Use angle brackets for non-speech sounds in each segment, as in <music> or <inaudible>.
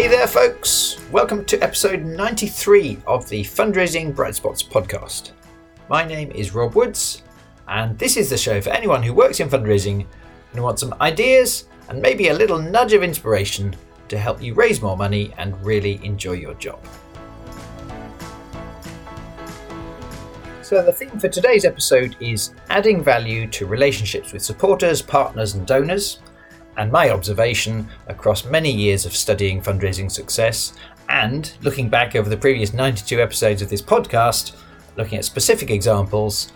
Hey there, folks! Welcome to episode 93 of the Fundraising Bright Spots podcast. My name is Rob Woods, and this is the show for anyone who works in fundraising and wants some ideas and maybe a little nudge of inspiration to help you raise more money and really enjoy your job. So, the theme for today's episode is adding value to relationships with supporters, partners, and donors and my observation across many years of studying fundraising success and looking back over the previous 92 episodes of this podcast, looking at specific examples,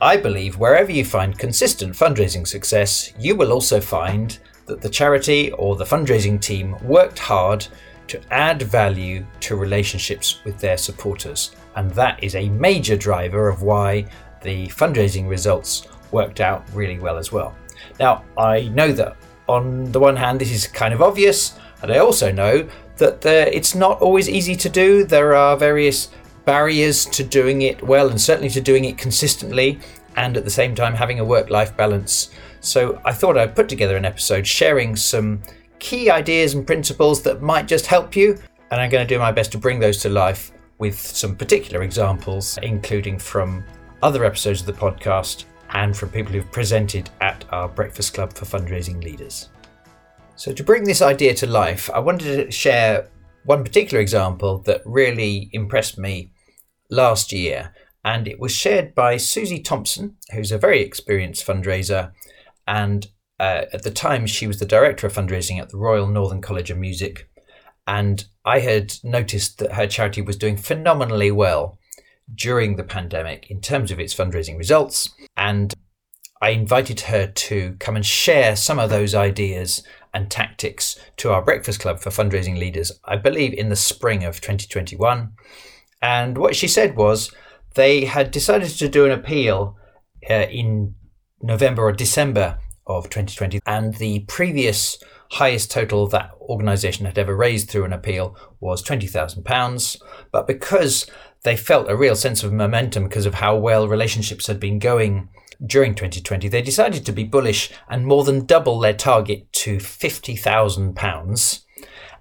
I believe wherever you find consistent fundraising success, you will also find that the charity or the fundraising team worked hard to add value to relationships with their supporters. And that is a major driver of why the fundraising results worked out really well as well. Now, I know that on the one hand, this is kind of obvious, and I also know that it's not always easy to do. There are various barriers to doing it well and certainly to doing it consistently and at the same time having a work life balance. So I thought I'd put together an episode sharing some key ideas and principles that might just help you, and I'm going to do my best to bring those to life with some particular examples, including from other episodes of the podcast and from people who've presented at our Breakfast Club for Fundraising Leaders. So, to bring this idea to life, I wanted to share one particular example that really impressed me last year, and it was shared by Susie Thompson, who's a very experienced fundraiser, and uh, at the time she was the director of fundraising at the Royal Northern College of Music. And I had noticed that her charity was doing phenomenally well during the pandemic in terms of its fundraising results. And I invited her to come and share some of those ideas and tactics to our Breakfast Club for fundraising leaders, I believe in the spring of 2021. And what she said was they had decided to do an appeal uh, in November or December of 2020, and the previous highest total that organisation had ever raised through an appeal was £20,000. But because they felt a real sense of momentum because of how well relationships had been going during 2020, they decided to be bullish and more than double their target to £50,000.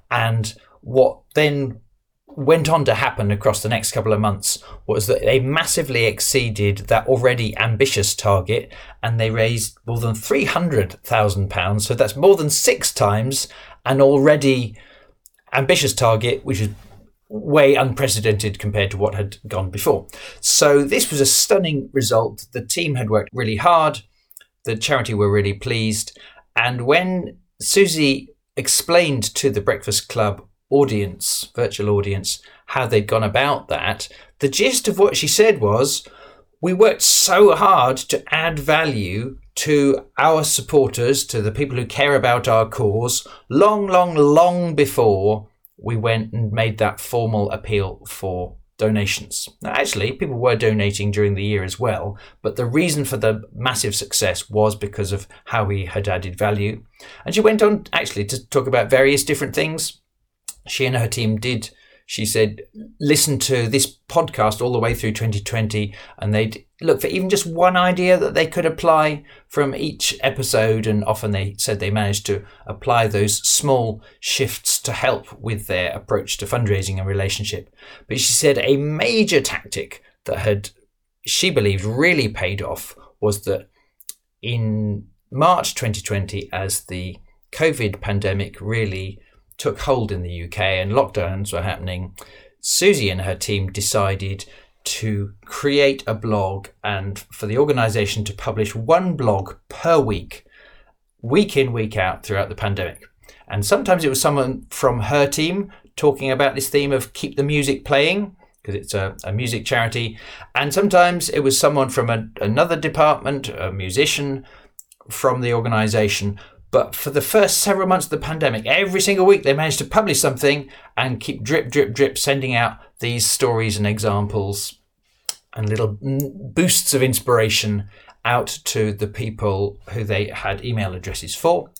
And what then went on to happen across the next couple of months was that they massively exceeded that already ambitious target and they raised more than £300,000. So that's more than six times an already ambitious target, which is way unprecedented compared to what had gone before. So this was a stunning result. The team had worked really hard. The charity were really pleased. And when Susie explained to the Breakfast Club audience, virtual audience, how they'd gone about that, the gist of what she said was, we worked so hard to add value to our supporters, to the people who care about our cause, long, long, long before we went and made that formal appeal for donations. Now, actually, people were donating during the year as well, but the reason for the massive success was because of how we had added value. And she went on actually to talk about various different things. She and her team did she said, listen to this podcast all the way through 2020 and they'd look for even just one idea that they could apply from each episode. And often they said they managed to apply those small shifts to help with their approach to fundraising and relationship. But she said a major tactic that had, she believed, really paid off was that in March 2020, as the COVID pandemic really took hold in the UK and lockdowns were happening, Susie and her team decided to create a blog and for the organization to publish one blog per week, week in, week out throughout the pandemic. And sometimes it was someone from her team talking about this theme of keep the music playing because it's a, a, music charity. And sometimes it was someone from a, another department, a musician from the organization, but for the first several months of the pandemic, every single week they managed to publish something and keep drip, drip, drip sending out these stories and examples and little boosts of inspiration out to the people who they had email addresses for.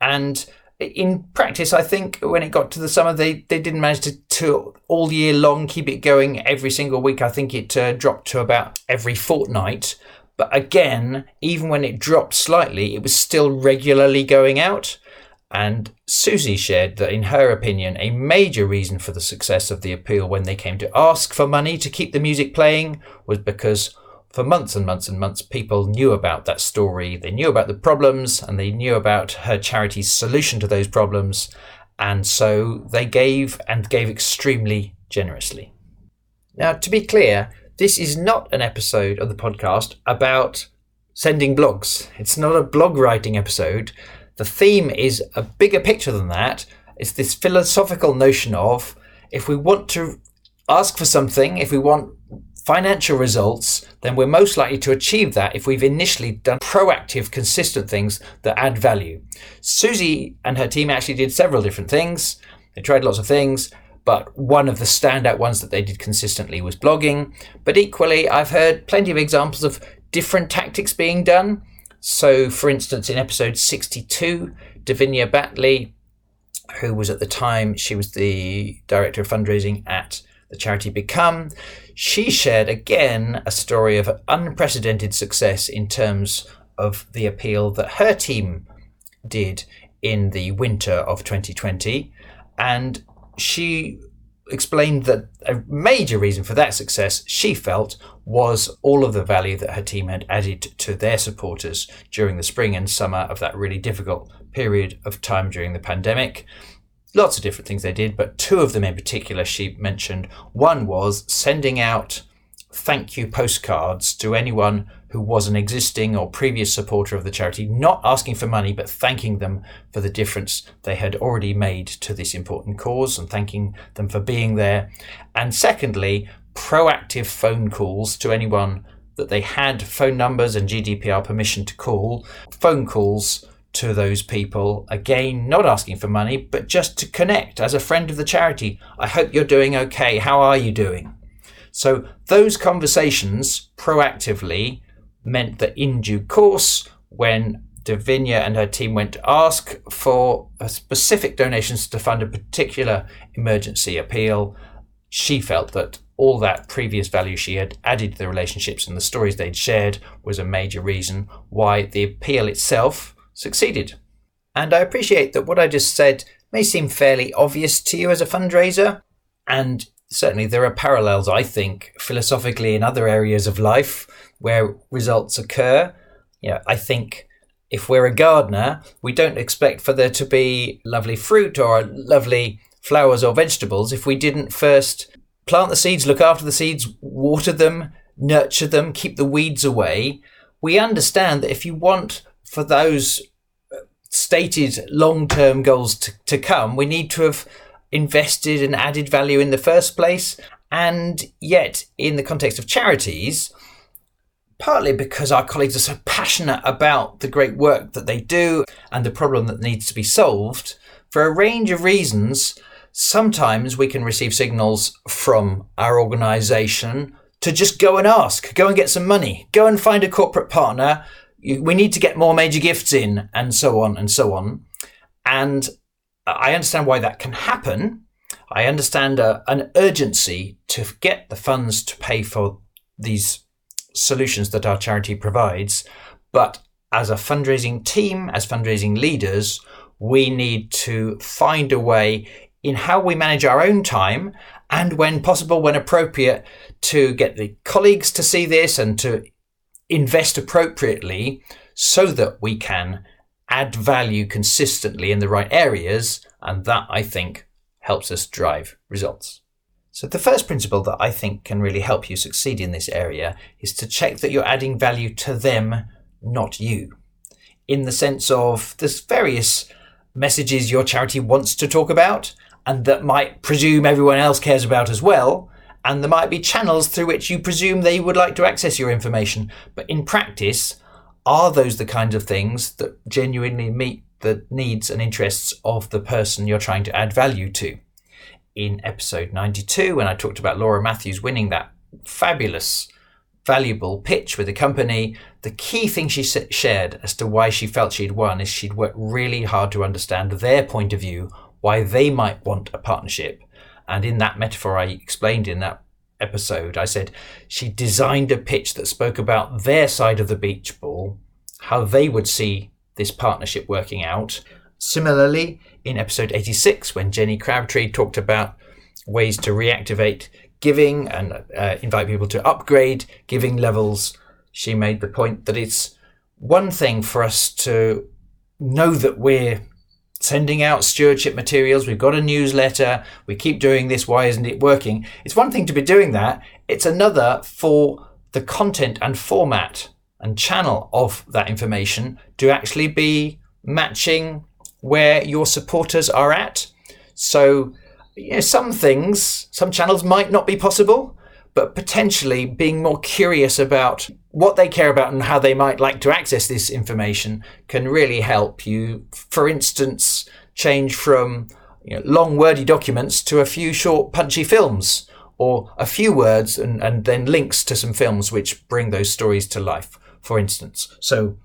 And in practice, I think when it got to the summer, they, they didn't manage to, to all year long keep it going every single week. I think it uh, dropped to about every fortnight. But again, even when it dropped slightly, it was still regularly going out. And Susie shared that, in her opinion, a major reason for the success of the appeal when they came to ask for money to keep the music playing was because for months and months and months, people knew about that story. They knew about the problems and they knew about her charity's solution to those problems. And so they gave and gave extremely generously. Now, to be clear, this is not an episode of the podcast about sending blogs. It's not a blog writing episode. The theme is a bigger picture than that. It's this philosophical notion of if we want to ask for something, if we want financial results, then we're most likely to achieve that if we've initially done proactive, consistent things that add value. Susie and her team actually did several different things. They tried lots of things, but one of the standout ones that they did consistently was blogging. But equally, I've heard plenty of examples of different tactics being done. So, for instance, in episode 62, Davinia Batley, who was at the time, she was the director of fundraising at the charity Become, she shared again a story of unprecedented success in terms of the appeal that her team did in the winter of 2020. And she explained that a major reason for that success, she felt, was all of the value that her team had added to their supporters during the spring and summer of that really difficult period of time during the pandemic lots of different things they did, but two of them in particular she mentioned. One was sending out thank you postcards to anyone who was an existing or previous supporter of the charity, not asking for money, but thanking them for the difference they had already made to this important cause and thanking them for being there. And secondly, proactive phone calls to anyone that they had phone numbers and GDPR permission to call, phone calls to those people. Again, not asking for money, but just to connect as a friend of the charity. I hope you're doing okay. How are you doing? So, those conversations proactively meant that in due course, when Davinia and her team went to ask for specific donations to fund a particular emergency appeal, she felt that all that previous value she had added to the relationships and the stories they'd shared was a major reason why the appeal itself succeeded. And I appreciate that what I just said may seem fairly obvious to you as a fundraiser, and certainly there are parallels, I think, philosophically in other areas of life where results occur. You know, I think if we're a gardener, we don't expect for there to be lovely fruit or lovely flowers or vegetables if we didn't first plant the seeds, look after the seeds, water them, nurture them, keep the weeds away. We understand that if you want for those uh, stated long term goals to, to come, we need to have invested and added value in the first place. And yet, in the context of charities, partly because our colleagues are so passionate about the great work that they do and the problem that needs to be solved, for a range of reasons, sometimes we can receive signals from our organisation to just go and ask, go and get some money, go and find a corporate partner we need to get more major gifts in, and so on and so on. And I understand why that can happen. I understand a, an urgency to get the funds to pay for these solutions that our charity provides. But as a fundraising team, as fundraising leaders, we need to find a way in how we manage our own time and when possible, when appropriate, to get the colleagues to see this and to invest appropriately so that we can add value consistently in the right areas. And that, I think, helps us drive results. So, the first principle that I think can really help you succeed in this area is to check that you're adding value to them, not you. In the sense of there's various messages your charity wants to talk about and that might presume everyone else cares about as well and there might be channels through which you presume they would like to access your information. But in practice, are those the kinds of things that genuinely meet the needs and interests of the person you're trying to add value to? In episode 92, when I talked about Laura Matthews winning that fabulous, valuable pitch with the company, the key thing she shared as to why she felt she'd won is she'd worked really hard to understand their point of view, why they might want a partnership. And in that metaphor I explained in that episode, I said she designed a pitch that spoke about their side of the beach ball, how they would see this partnership working out, Similarly, in episode 86, when Jenny Crabtree talked about ways to reactivate giving and uh, invite people to upgrade giving levels, she made the point that it's one thing for us to know that we're sending out stewardship materials, we've got a newsletter, we keep doing this, why isn't it working? It's one thing to be doing that, it's another for the content and format and channel of that information to actually be matching where your supporters are at. So, you know, some things, some channels might not be possible, but potentially being more curious about what they care about and how they might like to access this information can really help you. For instance, change from you know, long wordy documents to a few short punchy films or a few words and, and then links to some films which bring those stories to life, for instance. So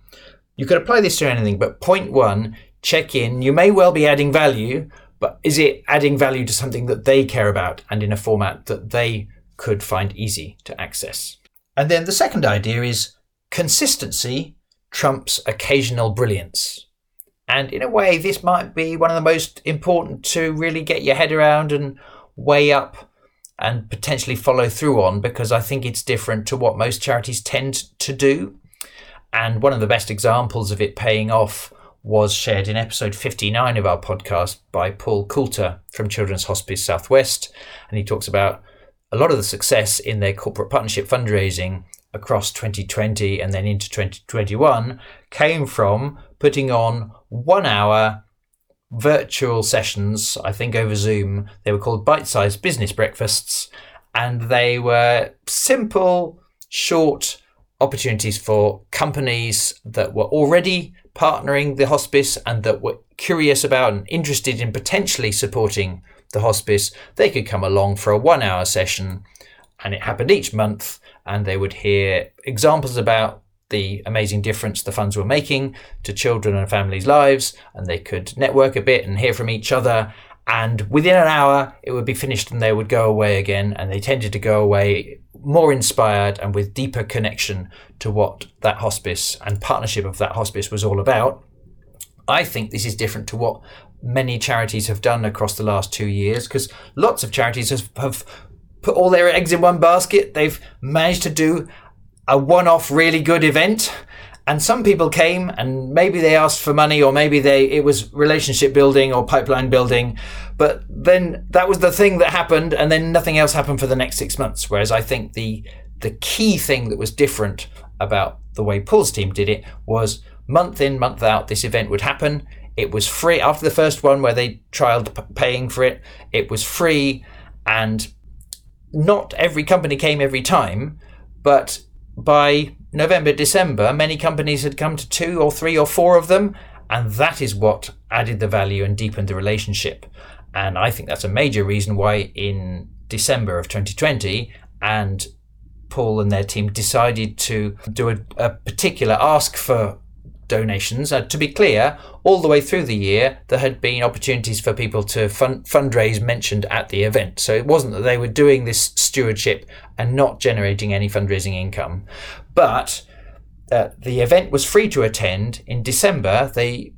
you could apply this to anything, but point one, check in. You may well be adding value, but is it adding value to something that they care about and in a format that they could find easy to access? And then the second idea is consistency trumps occasional brilliance. And in a way, this might be one of the most important to really get your head around and weigh up and potentially follow through on because I think it's different to what most charities tend to do. And one of the best examples of it paying off was shared in episode 59 of our podcast by Paul Coulter from Children's Hospice Southwest. And he talks about a lot of the success in their corporate partnership fundraising across 2020 and then into 2021 came from putting on one hour virtual sessions, I think over Zoom. They were called bite sized business breakfasts, and they were simple, short opportunities for companies that were already partnering the hospice and that were curious about and interested in potentially supporting the hospice, they could come along for a one hour session. And it happened each month and they would hear examples about the amazing difference the funds were making to children and families' lives and they could network a bit and hear from each other and within an hour it would be finished and they would go away again and they tended to go away more inspired and with deeper connection to what that hospice and partnership of that hospice was all about I think this is different to what many charities have done across the last two years because lots of charities have, have put all their eggs in one basket. They've managed to do a one off really good event. And some people came and maybe they asked for money or maybe they it was relationship building or pipeline building. But then that was the thing that happened and then nothing else happened for the next six months. Whereas I think the the key thing that was different about the way Paul's team did it was month in, month out, this event would happen. It was free after the first one where they trialed p- paying for it. It was free, and not every company came every time, but by November, December, many companies had come to two or three or four of them, and that is what added the value and deepened the relationship. And I think that's a major reason why in December of 2020 and Paul and their team decided to do a, a particular ask for donations. Uh, to be clear, all the way through the year, there had been opportunities for people to fund, fundraise mentioned at the event. So it wasn't that they were doing this stewardship and not generating any fundraising income. But uh, the event was free to attend. In December, they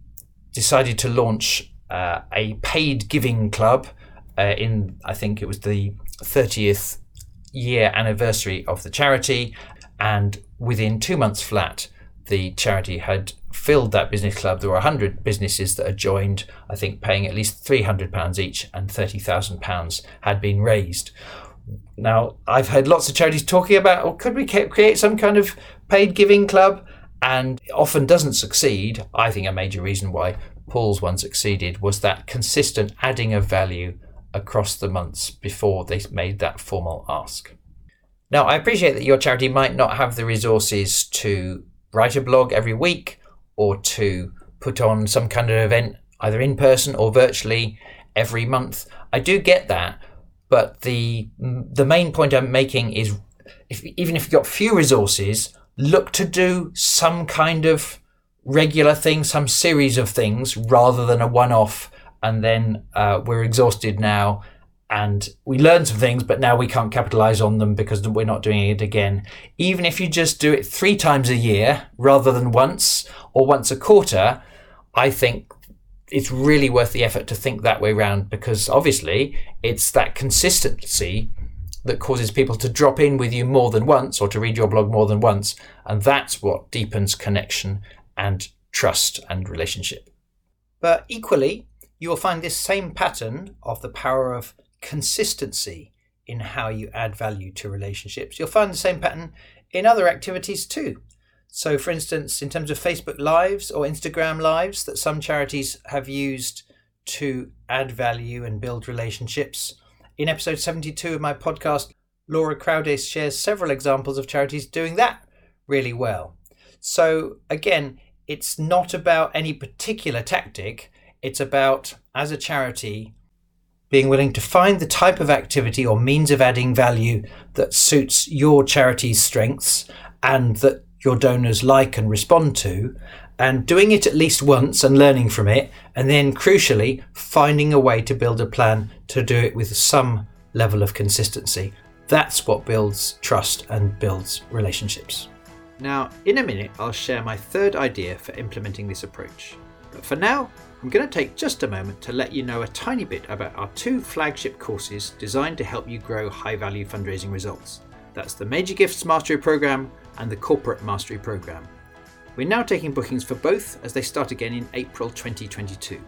decided to launch uh, a paid giving club uh, in, I think it was the 30th year anniversary of the charity. And within two months flat, the charity had filled that business club. There were 100 businesses that had joined, I think paying at least £300 each, and £30,000 had been raised. Now, I've heard lots of charities talking about, oh, could we create some kind of paid giving club? And often doesn't succeed. I think a major reason why Paul's one succeeded was that consistent adding of value across the months before they made that formal ask. Now, I appreciate that your charity might not have the resources to write a blog every week or to put on some kind of event, either in person or virtually, every month. I do get that, but the the main point I'm making is, if, even if you've got few resources, look to do some kind of regular thing, some series of things, rather than a one-off. And then uh, we're exhausted now and we learn some things, but now we can't capitalize on them because we're not doing it again. Even if you just do it three times a year rather than once or once a quarter, I think it's really worth the effort to think that way round because obviously it's that consistency that causes people to drop in with you more than once or to read your blog more than once. And that's what deepens connection and trust and relationship. But equally, you will find this same pattern of the power of consistency in how you add value to relationships. You'll find the same pattern in other activities too. So, for instance, in terms of Facebook Lives or Instagram Lives that some charities have used to add value and build relationships, in episode 72 of my podcast, Laura Crowdes shares several examples of charities doing that really well. So, again, it's not about any particular tactic, it's about, as a charity, being willing to find the type of activity or means of adding value that suits your charity's strengths and that your donors like and respond to, and doing it at least once and learning from it, and then crucially, finding a way to build a plan to do it with some level of consistency. That's what builds trust and builds relationships. Now, in a minute, I'll share my third idea for implementing this approach. But for now, I'm going to take just a moment to let you know a tiny bit about our two flagship courses designed to help you grow high value fundraising results. That's the Major Gifts Mastery Program and the Corporate Mastery Program. We're now taking bookings for both as they start again in April 2022.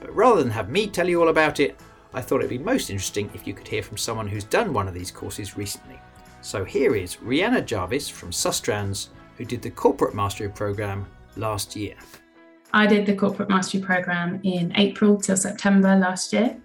But rather than have me tell you all about it, I thought it'd be most interesting if you could hear from someone who's done one of these courses recently. So here is Rihanna Jarvis from Sustrans, who did the Corporate Mastery Program last year. I did the Corporate Mastery Program in April till September last year,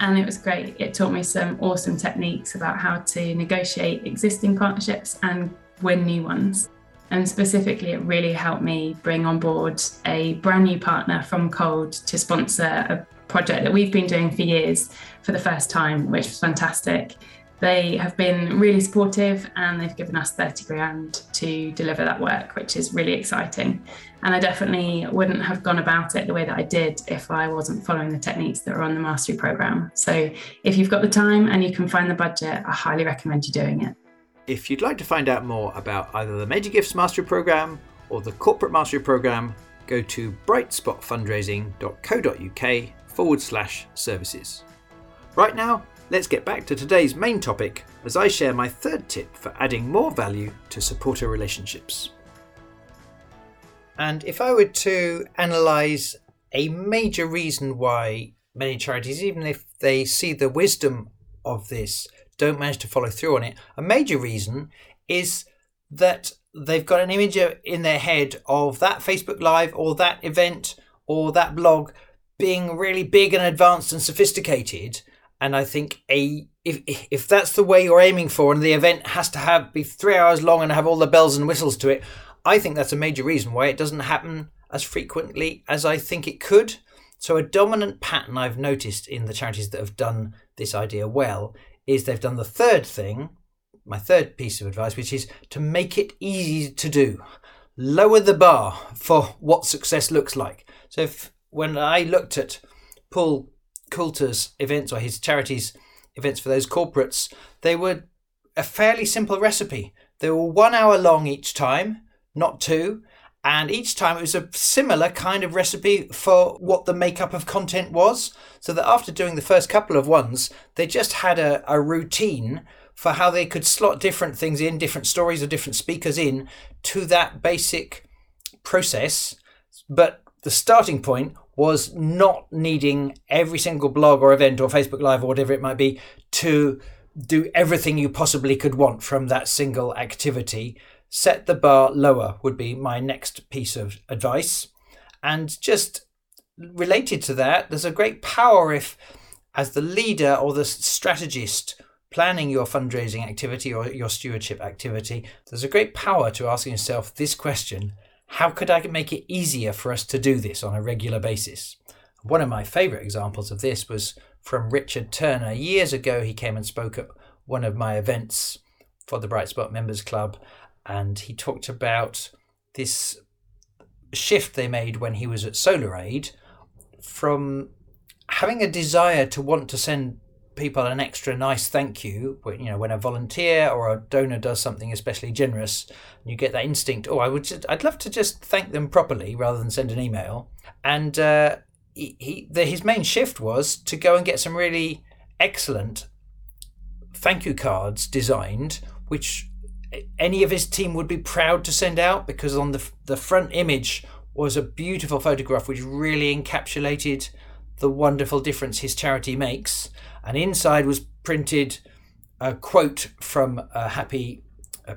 and it was great. It taught me some awesome techniques about how to negotiate existing partnerships and win new ones. And specifically, it really helped me bring on board a brand new partner from Cold to sponsor a project that we've been doing for years for the first time, which was fantastic. They have been really supportive and they've given us 30 grand to deliver that work, which is really exciting. And I definitely wouldn't have gone about it the way that I did if I wasn't following the techniques that are on the mastery program. So if you've got the time and you can find the budget, I highly recommend you doing it. If you'd like to find out more about either the Major Gifts Mastery Program or the Corporate Mastery Program, go to brightspotfundraising.co.uk forward slash services. Right now, let's get back to today's main topic as I share my third tip for adding more value to supporter relationships. And if I were to analyse a major reason why many charities, even if they see the wisdom of this, don't manage to follow through on it. A major reason is that they've got an image in their head of that Facebook Live or that event or that blog being really big and advanced and sophisticated. And I think a if if that's the way you're aiming for, and the event has to have be three hours long and have all the bells and whistles to it, I think that's a major reason why it doesn't happen as frequently as I think it could. So a dominant pattern I've noticed in the charities that have done this idea well is they've done the third thing, my third piece of advice, which is to make it easy to do. Lower the bar for what success looks like. So if when I looked at Paul Coulter's events or his charities events for those corporates, they were a fairly simple recipe. They were one hour long each time, not two. And each time it was a similar kind of recipe for what the makeup of content was. So that after doing the first couple of ones, they just had a, a routine for how they could slot different things in, different stories or different speakers in to that basic process. But the starting point was not needing every single blog or event or Facebook Live or whatever it might be to do everything you possibly could want from that single activity set the bar lower would be my next piece of advice. And just related to that, there's a great power if, as the leader or the strategist planning your fundraising activity or your stewardship activity, there's a great power to asking yourself this question How could I make it easier for us to do this on a regular basis? One of my favourite examples of this was from Richard Turner. Years ago, he came and spoke at one of my events for the Bright Spot Members Club, and he talked about this shift they made when he was at SolarAid from having a desire to want to send people an extra nice thank you you know when a volunteer or a donor does something especially generous you get that instinct oh i would just, i'd love to just thank them properly rather than send an email. And uh, he, he the, his main shift was to go and get some really excellent thank you cards designed, which any of his team would be proud to send out because on the the front image was a beautiful photograph which really encapsulated the wonderful difference his charity makes, and inside was printed a quote from a happy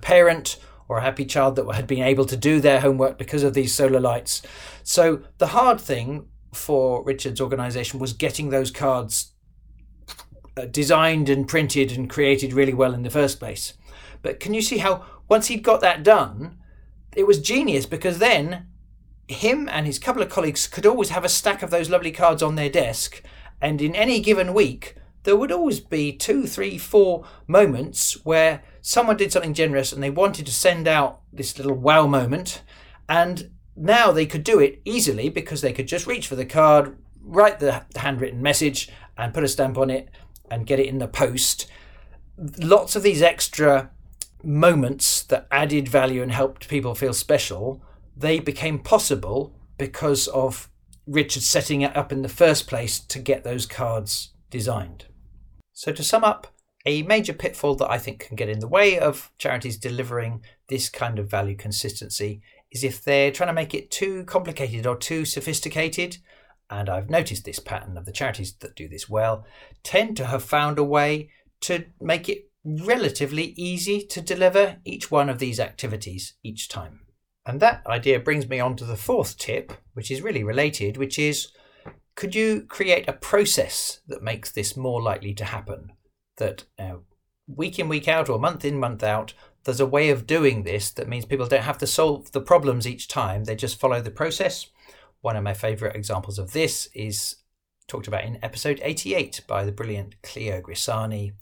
parent or a happy child that had been able to do their homework because of these solar lights. So the hard thing for Richard's organization was getting those cards uh, designed and printed and created really well in the first place. But can you see how once he'd got that done, it was genius because then him and his couple of colleagues could always have a stack of those lovely cards on their desk, and in any given week, there would always be two, three, four moments where someone did something generous and they wanted to send out this little wow moment. And now they could do it easily because they could just reach for the card, write the handwritten message, and put a stamp on it and get it in the post. Lots of these extra moments that added value and helped people feel special, they became possible because of Richard setting it up in the first place to get those cards designed. So, to sum up, a major pitfall that I think can get in the way of charities delivering this kind of value consistency is if they're trying to make it too complicated or too sophisticated. And I've noticed this pattern of the charities that do this well tend to have found a way to make it relatively easy to deliver each one of these activities each time. And that idea brings me on to the fourth tip, which is really related, which is could you create a process that makes this more likely to happen? That uh, week in, week out, or month in, month out, there's a way of doing this that means people don't have to solve the problems each time, they just follow the process. One of my favourite examples of this is talked about in episode 88 by the brilliant Cleo Grisani.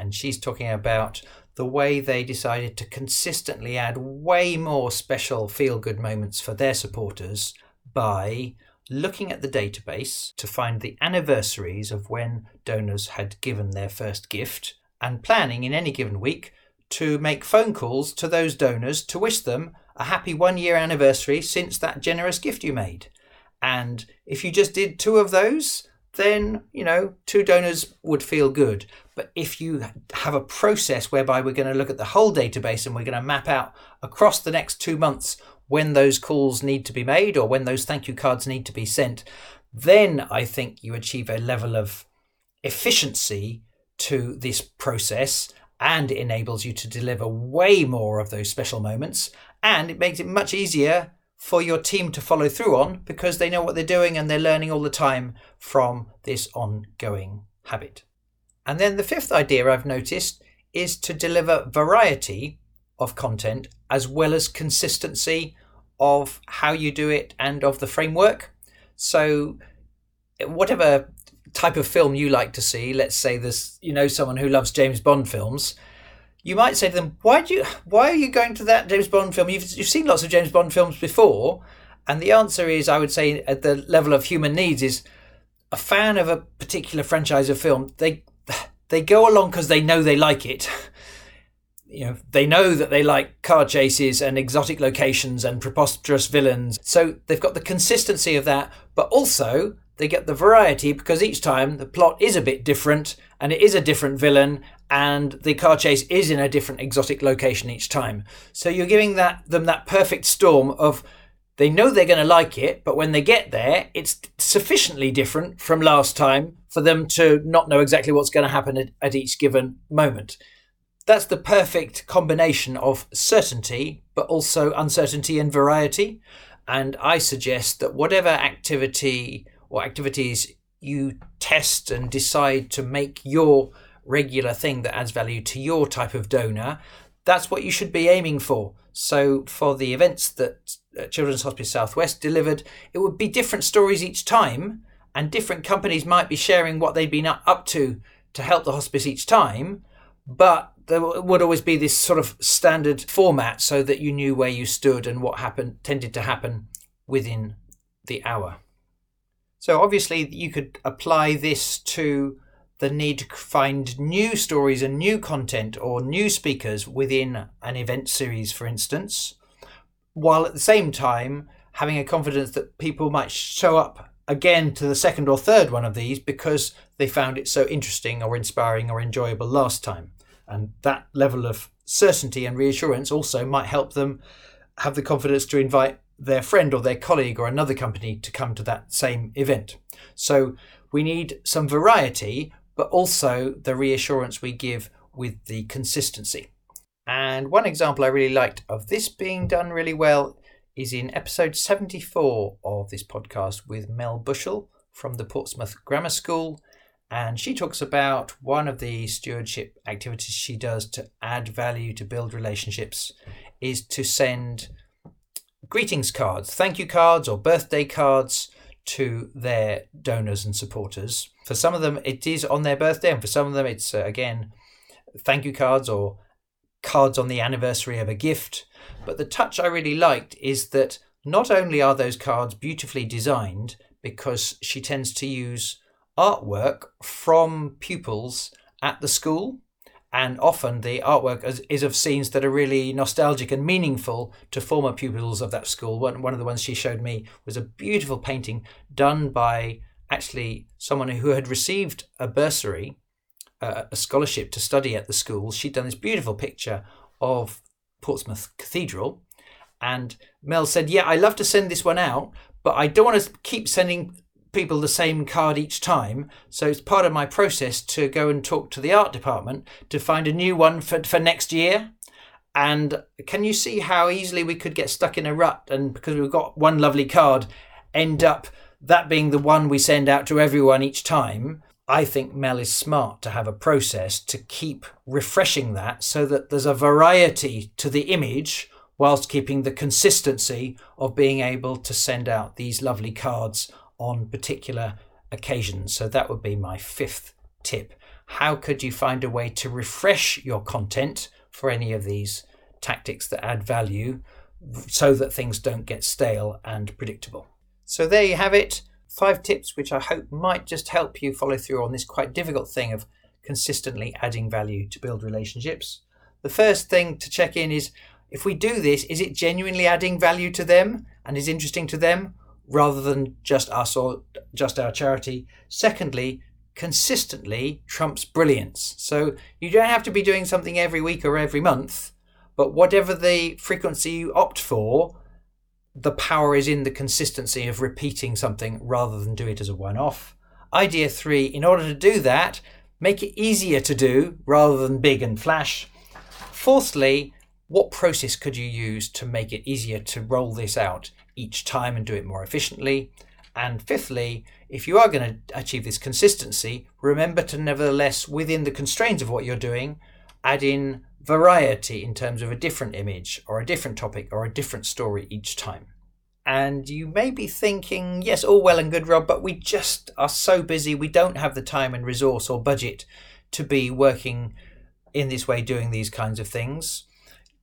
And she's talking about the way they decided to consistently add way more special feel good moments for their supporters by looking at the database to find the anniversaries of when donors had given their first gift and planning in any given week to make phone calls to those donors to wish them a happy one year anniversary since that generous gift you made. And if you just did two of those, then, you know, two donors would feel good. But if you have a process whereby we're going to look at the whole database and we're going to map out across the next two months when those calls need to be made or when those thank you cards need to be sent, then I think you achieve a level of efficiency to this process and it enables you to deliver way more of those special moments and it makes it much easier for your team to follow through on because they know what they're doing and they're learning all the time from this ongoing habit. And then the fifth idea I've noticed is to deliver variety of content as well as consistency of how you do it and of the framework. So, whatever type of film you like to see, let's say there's you know someone who loves James Bond films, you might say to them, "Why do you? Why are you going to that James Bond film? You've you've seen lots of James Bond films before." And the answer is, I would say, at the level of human needs, is a fan of a particular franchise of film. They they go along because they know they like it. <laughs> you know, they know that they like car chases and exotic locations and preposterous villains. So they've got the consistency of that, but also they get the variety because each time the plot is a bit different and it is a different villain and the car chase is in a different exotic location each time. So you're giving that them that perfect storm of they know they're going to like it, but when they get there, it's sufficiently different from last time for them to not know exactly what's going to happen at, at each given moment that's the perfect combination of certainty, but also uncertainty and variety. And I suggest that whatever activity or activities you test and decide to make your regular thing that adds value to your type of donor, that's what you should be aiming for. So, for the events that uh, Children's Hospice Southwest delivered, it would be different stories each time, and different companies might be sharing what they'd been up to to help the hospice each time. But there would always be this sort of standard format so that you knew where you stood and what happened tended to happen within the hour. So obviously you could apply this to the need to find new stories and new content or new speakers within an event series, for instance, while at the same time having a confidence that people might show up again to the second or third one of these because they found it so interesting or inspiring or enjoyable last time. And that level of certainty and reassurance also might help them have the confidence to invite their friend or their colleague or another company to come to that same event. So we need some variety, but also the reassurance we give with the consistency. And one example I really liked of this being done really well is in episode 74 of this podcast with Mel Bushell from the Portsmouth Grammar School. And she talks about one of the stewardship activities she does to add value to build relationships is to send greetings cards, thank you cards, or birthday cards to their donors and supporters. For some of them, it is on their birthday, and for some of them, it's uh, again thank you cards or cards on the anniversary of a gift. But the touch I really liked is that not only are those cards beautifully designed, because she tends to use artwork from pupils at the school. And often the artwork is, of scenes that are really nostalgic and meaningful to former pupils of that school. One, one of the ones she showed me was a beautiful painting done by actually someone who had received a bursary a scholarship to study at the school, she'd done this beautiful picture of Portsmouth Cathedral. And Mel said, Yeah, I love to send this one out, but I don't want to keep sending people the same card each time. So it's part of my process to go and talk to the art department to find a new one for, for next year. And can you see how easily we could get stuck in a rut? And because we've got one lovely card, end up that being the one we send out to everyone each time. I think Mel is smart to have a process to keep refreshing that so that there's a variety to the image whilst keeping the consistency of being able to send out these lovely cards on particular occasions. So that would be my fifth tip. How could you find a way to refresh your content for any of these tactics that add value so that things don't get stale and predictable? So there you have it five tips which I hope might just help you follow through on this quite difficult thing of consistently adding value to build relationships. The first thing to check in is if we do this, is it genuinely adding value to them and is interesting to them rather than just us or just our charity? Secondly, consistently trumps brilliance. So you don't have to be doing something every week or every month, but whatever the frequency you opt for, the power is in the consistency of repeating something rather than do it as a one off. Idea three, in order to do that, make it easier to do rather than big and flash. Fourthly, what process could you use to make it easier to roll this out each time and do it more efficiently? And fifthly, if you are going to achieve this consistency, remember to nevertheless, within the constraints of what you're doing, add in variety in terms of a different image or a different topic or a different story each time. And you may be thinking, yes, all well and good, Rob, but we just are so busy, we don't have the time and resource or budget to be working in this way, doing these kinds of things.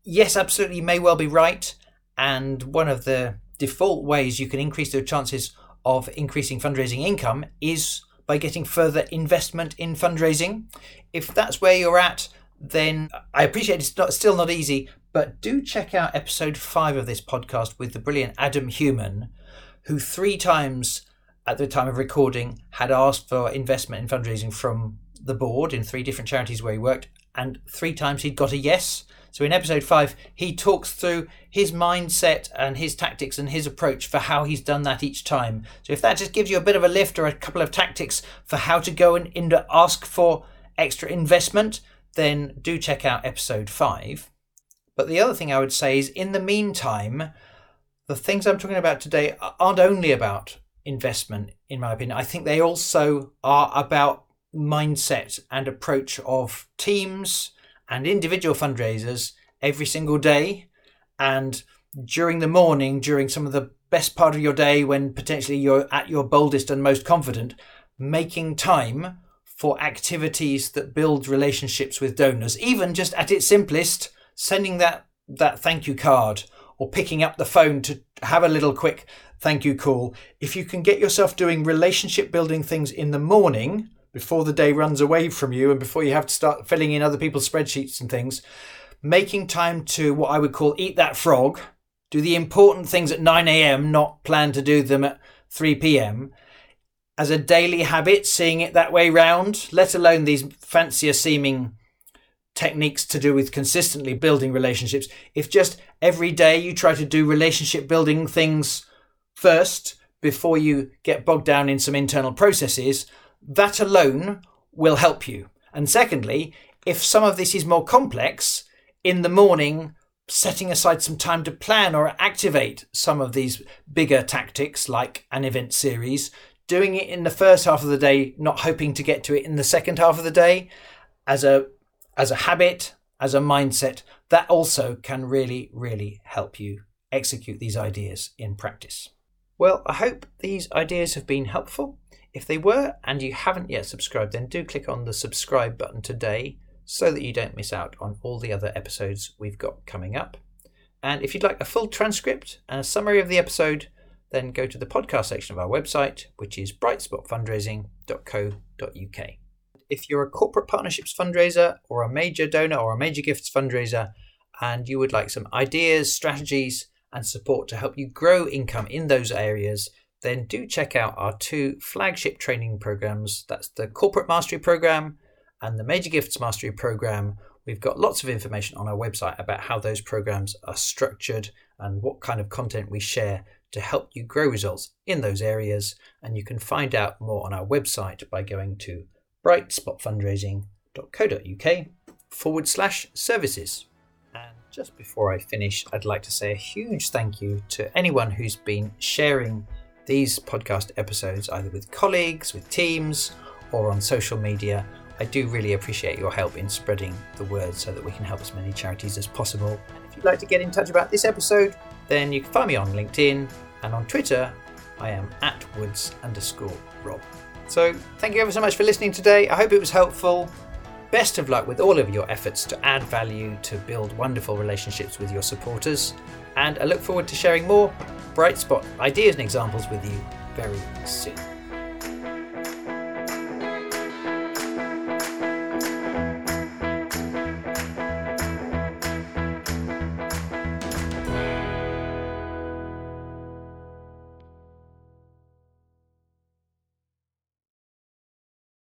Yes, absolutely, you may well be right. And one of the default ways you can increase the chances of increasing fundraising income is by getting further investment in fundraising. If that's where you're at, then I appreciate it's not, still not easy, but do check out episode five of this podcast with the brilliant Adam Human, who three times at the time of recording had asked for investment in fundraising from the board in three different charities where he worked, and three times he'd got a yes. So in episode five, he talks through his mindset and his tactics and his approach for how he's done that each time. So if that just gives you a bit of a lift or a couple of tactics for how to go and, ask for extra investment, then do check out episode 5. But the other thing I would say is, in the meantime, the things I'm talking about today aren't only about investment, in my opinion. I think they also are about mindset and approach of teams and individual fundraisers every single day. And during the morning, during some of the best part of your day, when potentially you're at your boldest and most confident, making time for activities that build relationships with donors, even just at its simplest, sending that, that thank you card or picking up the phone to have a little quick thank you call. If you can get yourself doing relationship building things in the morning before the day runs away from you and before you have to start filling in other people's spreadsheets and things, making time to what I would call eat that frog, do the important things at 9 a.m., not plan to do them at 3 p.m as a daily habit, seeing it that way round, let alone these fancier seeming techniques to do with consistently building relationships. If just every day you try to do relationship building things first before you get bogged down in some internal processes, that alone will help you. And secondly, if some of this is more complex, in the morning, setting aside some time to plan or activate some of these bigger tactics like an event series, doing it in the first half of the day, not hoping to get to it in the second half of the day, as a as a habit, as a mindset, that also can really, really help you execute these ideas in practice. Well, I hope these ideas have been helpful. If they were and you haven't yet subscribed, then do click on the subscribe button today so that you don't miss out on all the other episodes we've got coming up. And if you'd like a full transcript and a summary of the episode, then go to the podcast section of our website, which is brightspotfundraising.co.uk. If you're a corporate partnerships fundraiser or a major donor or a major gifts fundraiser, and you would like some ideas, strategies, and support to help you grow income in those areas, then do check out our two flagship training programs. That's the Corporate Mastery Program and the Major Gifts Mastery Program. We've got lots of information on our website about how those programs are structured and what kind of content we share to help you grow results in those areas. And you can find out more on our website by going to brightspotfundraising.co.uk forward slash services. And just before I finish, I'd like to say a huge thank you to anyone who's been sharing these podcast episodes either with colleagues, with teams, or on social media. I do really appreciate your help in spreading the word so that we can help as many charities as possible. And if you'd like to get in touch about this episode, then you can find me on LinkedIn and on Twitter. I am at woods underscore rob. So thank you ever so much for listening today. I hope it was helpful. Best of luck with all of your efforts to add value to build wonderful relationships with your supporters. And I look forward to sharing more Bright Spot ideas and examples with you very soon.